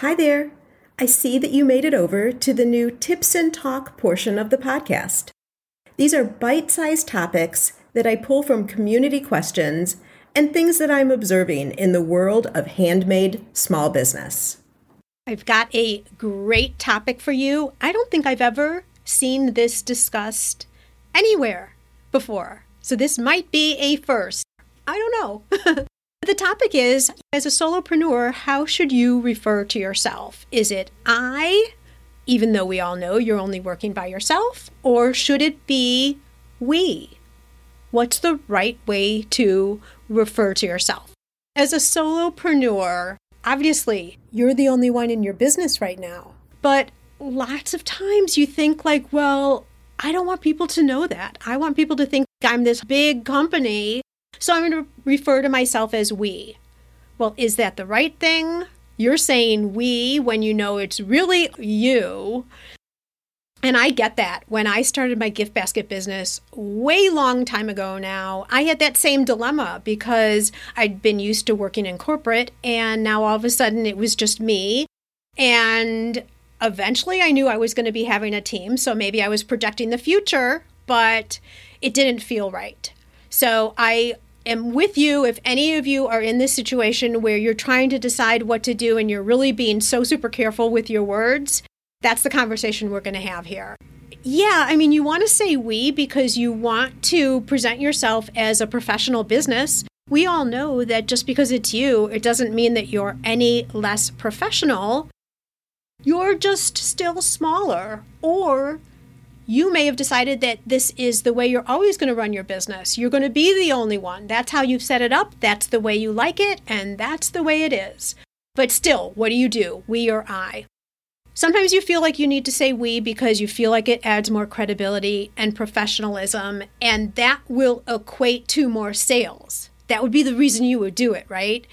Hi there. I see that you made it over to the new Tips and Talk portion of the podcast. These are bite sized topics that I pull from community questions and things that I'm observing in the world of handmade small business. I've got a great topic for you. I don't think I've ever seen this discussed anywhere before. So this might be a first. I don't know. the topic is as a solopreneur, how should you refer to yourself? Is it I, even though we all know you're only working by yourself? Or should it be we? What's the right way to refer to yourself? As a solopreneur, obviously, you're the only one in your business right now. But lots of times you think, like, well, I don't want people to know that. I want people to think I'm this big company. So I'm going to refer to myself as we. Well, is that the right thing? You're saying we when you know it's really you. And I get that. When I started my gift basket business way long time ago now, I had that same dilemma because I'd been used to working in corporate and now all of a sudden it was just me. And eventually I knew I was going to be having a team, so maybe I was projecting the future, but it didn't feel right. So I am with you if any of you are in this situation where you're trying to decide what to do and you're really being so super careful with your words that's the conversation we're going to have here. Yeah, I mean, you want to say we because you want to present yourself as a professional business. We all know that just because it's you, it doesn't mean that you're any less professional. You're just still smaller. Or you may have decided that this is the way you're always going to run your business. You're going to be the only one. That's how you've set it up. That's the way you like it. And that's the way it is. But still, what do you do? We or I? Sometimes you feel like you need to say we because you feel like it adds more credibility and professionalism, and that will equate to more sales. That would be the reason you would do it, right?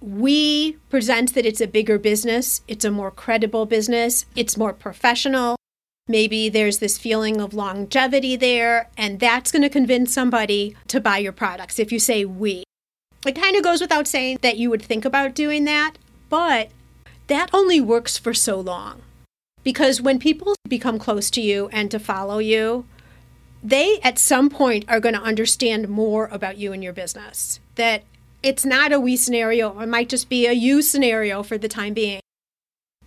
We present that it's a bigger business, it's a more credible business, it's more professional. Maybe there's this feeling of longevity there, and that's going to convince somebody to buy your products if you say we. It kind of goes without saying that you would think about doing that, but that only works for so long. Because when people become close to you and to follow you, they at some point are going to understand more about you and your business. That it's not a we scenario, it might just be a you scenario for the time being.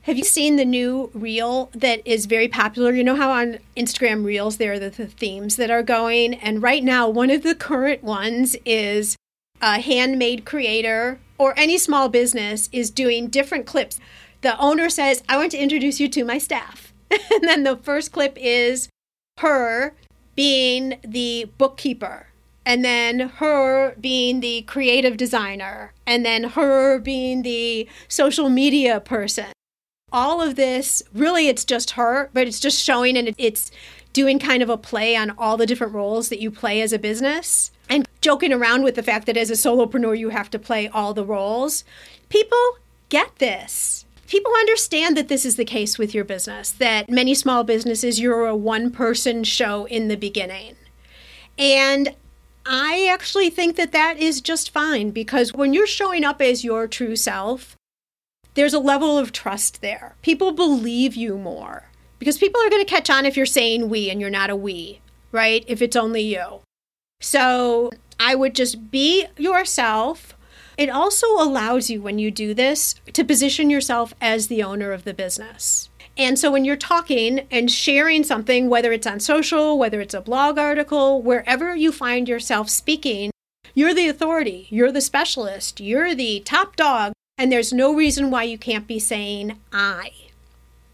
Have you seen the new reel that is very popular? You know how on Instagram reels there are the, the themes that are going? And right now, one of the current ones is a handmade creator or any small business is doing different clips the owner says, I want to introduce you to my staff. and then the first clip is her being the bookkeeper, and then her being the creative designer, and then her being the social media person. All of this, really, it's just her, but it's just showing and it's doing kind of a play on all the different roles that you play as a business and joking around with the fact that as a solopreneur, you have to play all the roles. People get this people understand that this is the case with your business, that many small businesses, you're a one person show in the beginning. And I actually think that that is just fine because when you're showing up as your true self, there's a level of trust there. People believe you more because people are going to catch on if you're saying we and you're not a we, right? If it's only you. So I would just be yourself it also allows you, when you do this, to position yourself as the owner of the business. And so when you're talking and sharing something, whether it's on social, whether it's a blog article, wherever you find yourself speaking, you're the authority, you're the specialist, you're the top dog, and there's no reason why you can't be saying I.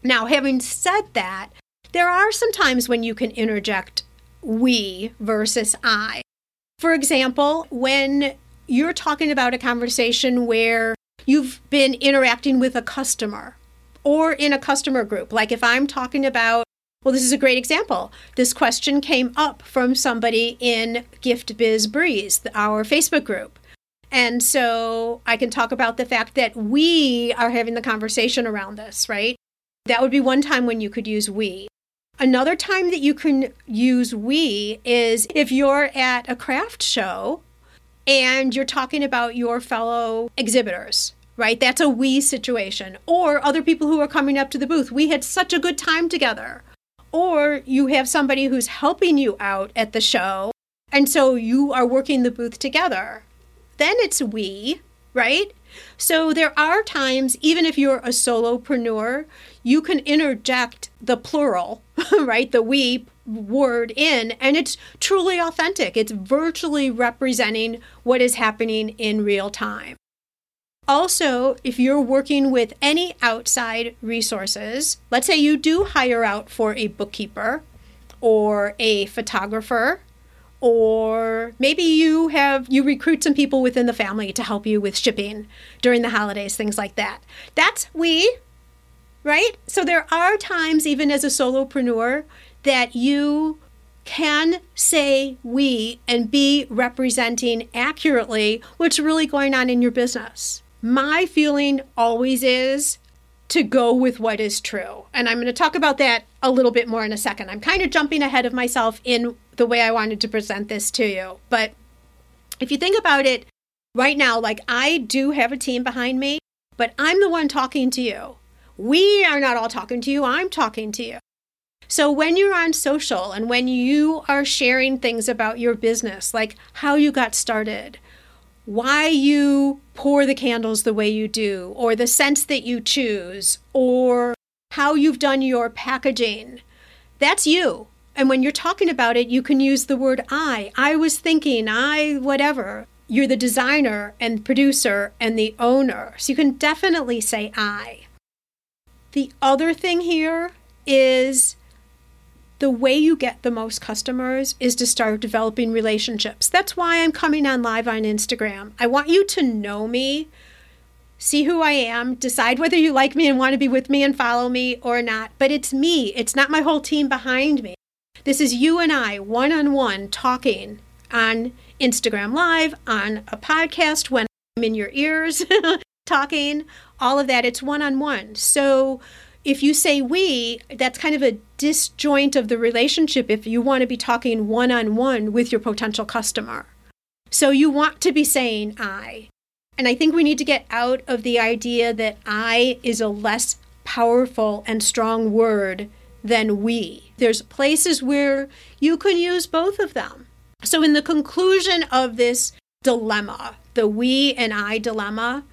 Now, having said that, there are some times when you can interject we versus I. For example, when you're talking about a conversation where you've been interacting with a customer or in a customer group. Like if I'm talking about, well, this is a great example. This question came up from somebody in Gift Biz Breeze, our Facebook group. And so I can talk about the fact that we are having the conversation around this, right? That would be one time when you could use we. Another time that you can use we is if you're at a craft show and you're talking about your fellow exhibitors, right? That's a we situation. Or other people who are coming up to the booth. We had such a good time together. Or you have somebody who's helping you out at the show. And so you are working the booth together. Then it's we, right? So there are times, even if you're a solopreneur, you can interject the plural, right? The we word in, and it's truly authentic. It's virtually representing what is happening in real time. Also, if you're working with any outside resources, let's say you do hire out for a bookkeeper or a photographer or maybe you have you recruit some people within the family to help you with shipping during the holidays things like that. That's we right? So there are times even as a solopreneur that you can say we and be representing accurately what's really going on in your business. My feeling always is to go with what is true. And I'm going to talk about that a little bit more in a second. I'm kind of jumping ahead of myself in the way I wanted to present this to you. But if you think about it right now, like I do have a team behind me, but I'm the one talking to you. We are not all talking to you, I'm talking to you. So when you're on social and when you are sharing things about your business, like how you got started, why you pour the candles the way you do, or the scents that you choose, or how you've done your packaging. That's you. And when you're talking about it, you can use the word I. I was thinking, I, whatever. You're the designer and producer and the owner. So you can definitely say I. The other thing here is the way you get the most customers is to start developing relationships. That's why I'm coming on live on Instagram. I want you to know me, see who I am, decide whether you like me and want to be with me and follow me or not. But it's me, it's not my whole team behind me. This is you and I, one on one, talking on Instagram Live, on a podcast when I'm in your ears, talking, all of that. It's one on one. So, if you say we, that's kind of a disjoint of the relationship if you want to be talking one on one with your potential customer. So you want to be saying I. And I think we need to get out of the idea that I is a less powerful and strong word than we. There's places where you can use both of them. So, in the conclusion of this dilemma, the we and I dilemma,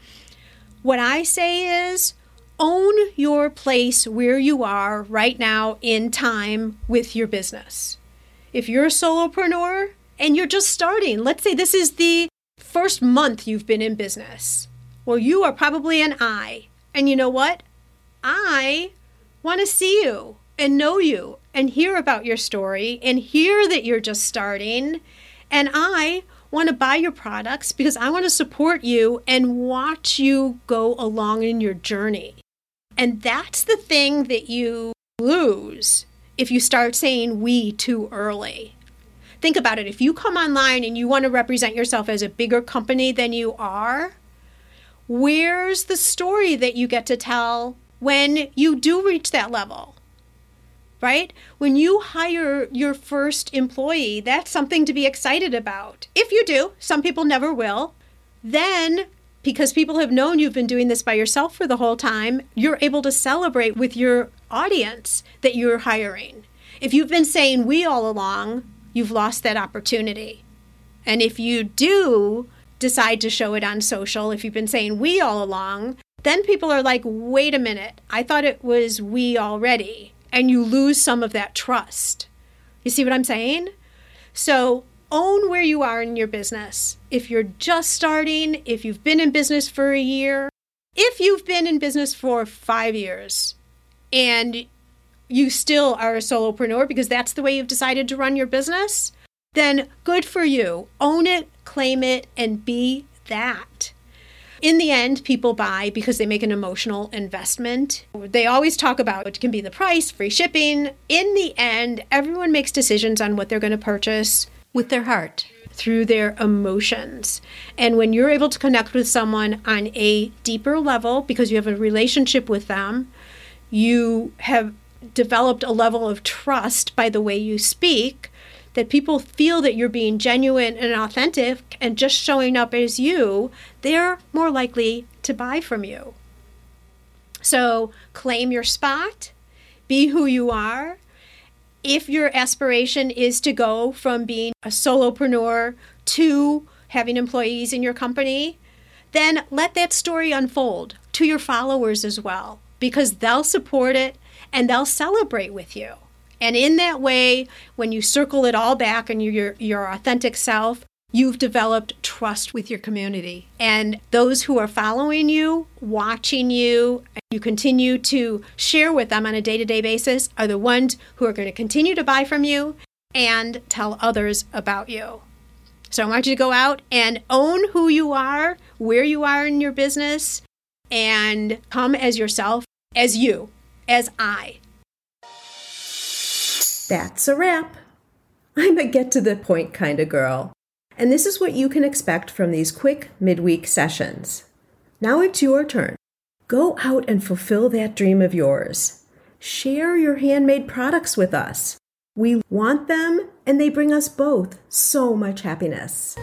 what I say is own your place where you are right now in time with your business. If you're a solopreneur and you're just starting, let's say this is the first month you've been in business, well, you are probably an I. And you know what? I want to see you and know you and hear about your story and hear that you're just starting. And I want to buy your products because I want to support you and watch you go along in your journey. And that's the thing that you lose if you start saying we too early. Think about it. If you come online and you want to represent yourself as a bigger company than you are, where's the story that you get to tell when you do reach that level? Right? When you hire your first employee, that's something to be excited about. If you do, some people never will. Then because people have known you've been doing this by yourself for the whole time, you're able to celebrate with your audience that you're hiring. If you've been saying we all along, you've lost that opportunity. And if you do decide to show it on social, if you've been saying we all along, then people are like, wait a minute, I thought it was we already. And you lose some of that trust. You see what I'm saying? So own where you are in your business. If you're just starting, if you've been in business for a year, if you've been in business for five years and you still are a solopreneur because that's the way you've decided to run your business, then good for you. Own it, claim it, and be that. In the end, people buy because they make an emotional investment. They always talk about it can be the price, free shipping. In the end, everyone makes decisions on what they're going to purchase with their heart, through their emotions. And when you're able to connect with someone on a deeper level because you have a relationship with them, you have developed a level of trust by the way you speak that people feel that you're being genuine and authentic and just showing up as you, they're more likely to buy from you. So claim your spot, be who you are. If your aspiration is to go from being a solopreneur to having employees in your company, then let that story unfold to your followers as well, because they'll support it and they'll celebrate with you. And in that way, when you circle it all back and your your authentic self, you've developed trust with your community. And those who are following you, watching you, you continue to share with them on a day-to-day basis are the ones who are going to continue to buy from you and tell others about you. So I want you to go out and own who you are, where you are in your business, and come as yourself, as you, as I. That's a wrap. I'm a get to the point kind of girl. And this is what you can expect from these quick midweek sessions. Now it's your turn. Go out and fulfill that dream of yours. Share your handmade products with us. We want them, and they bring us both so much happiness.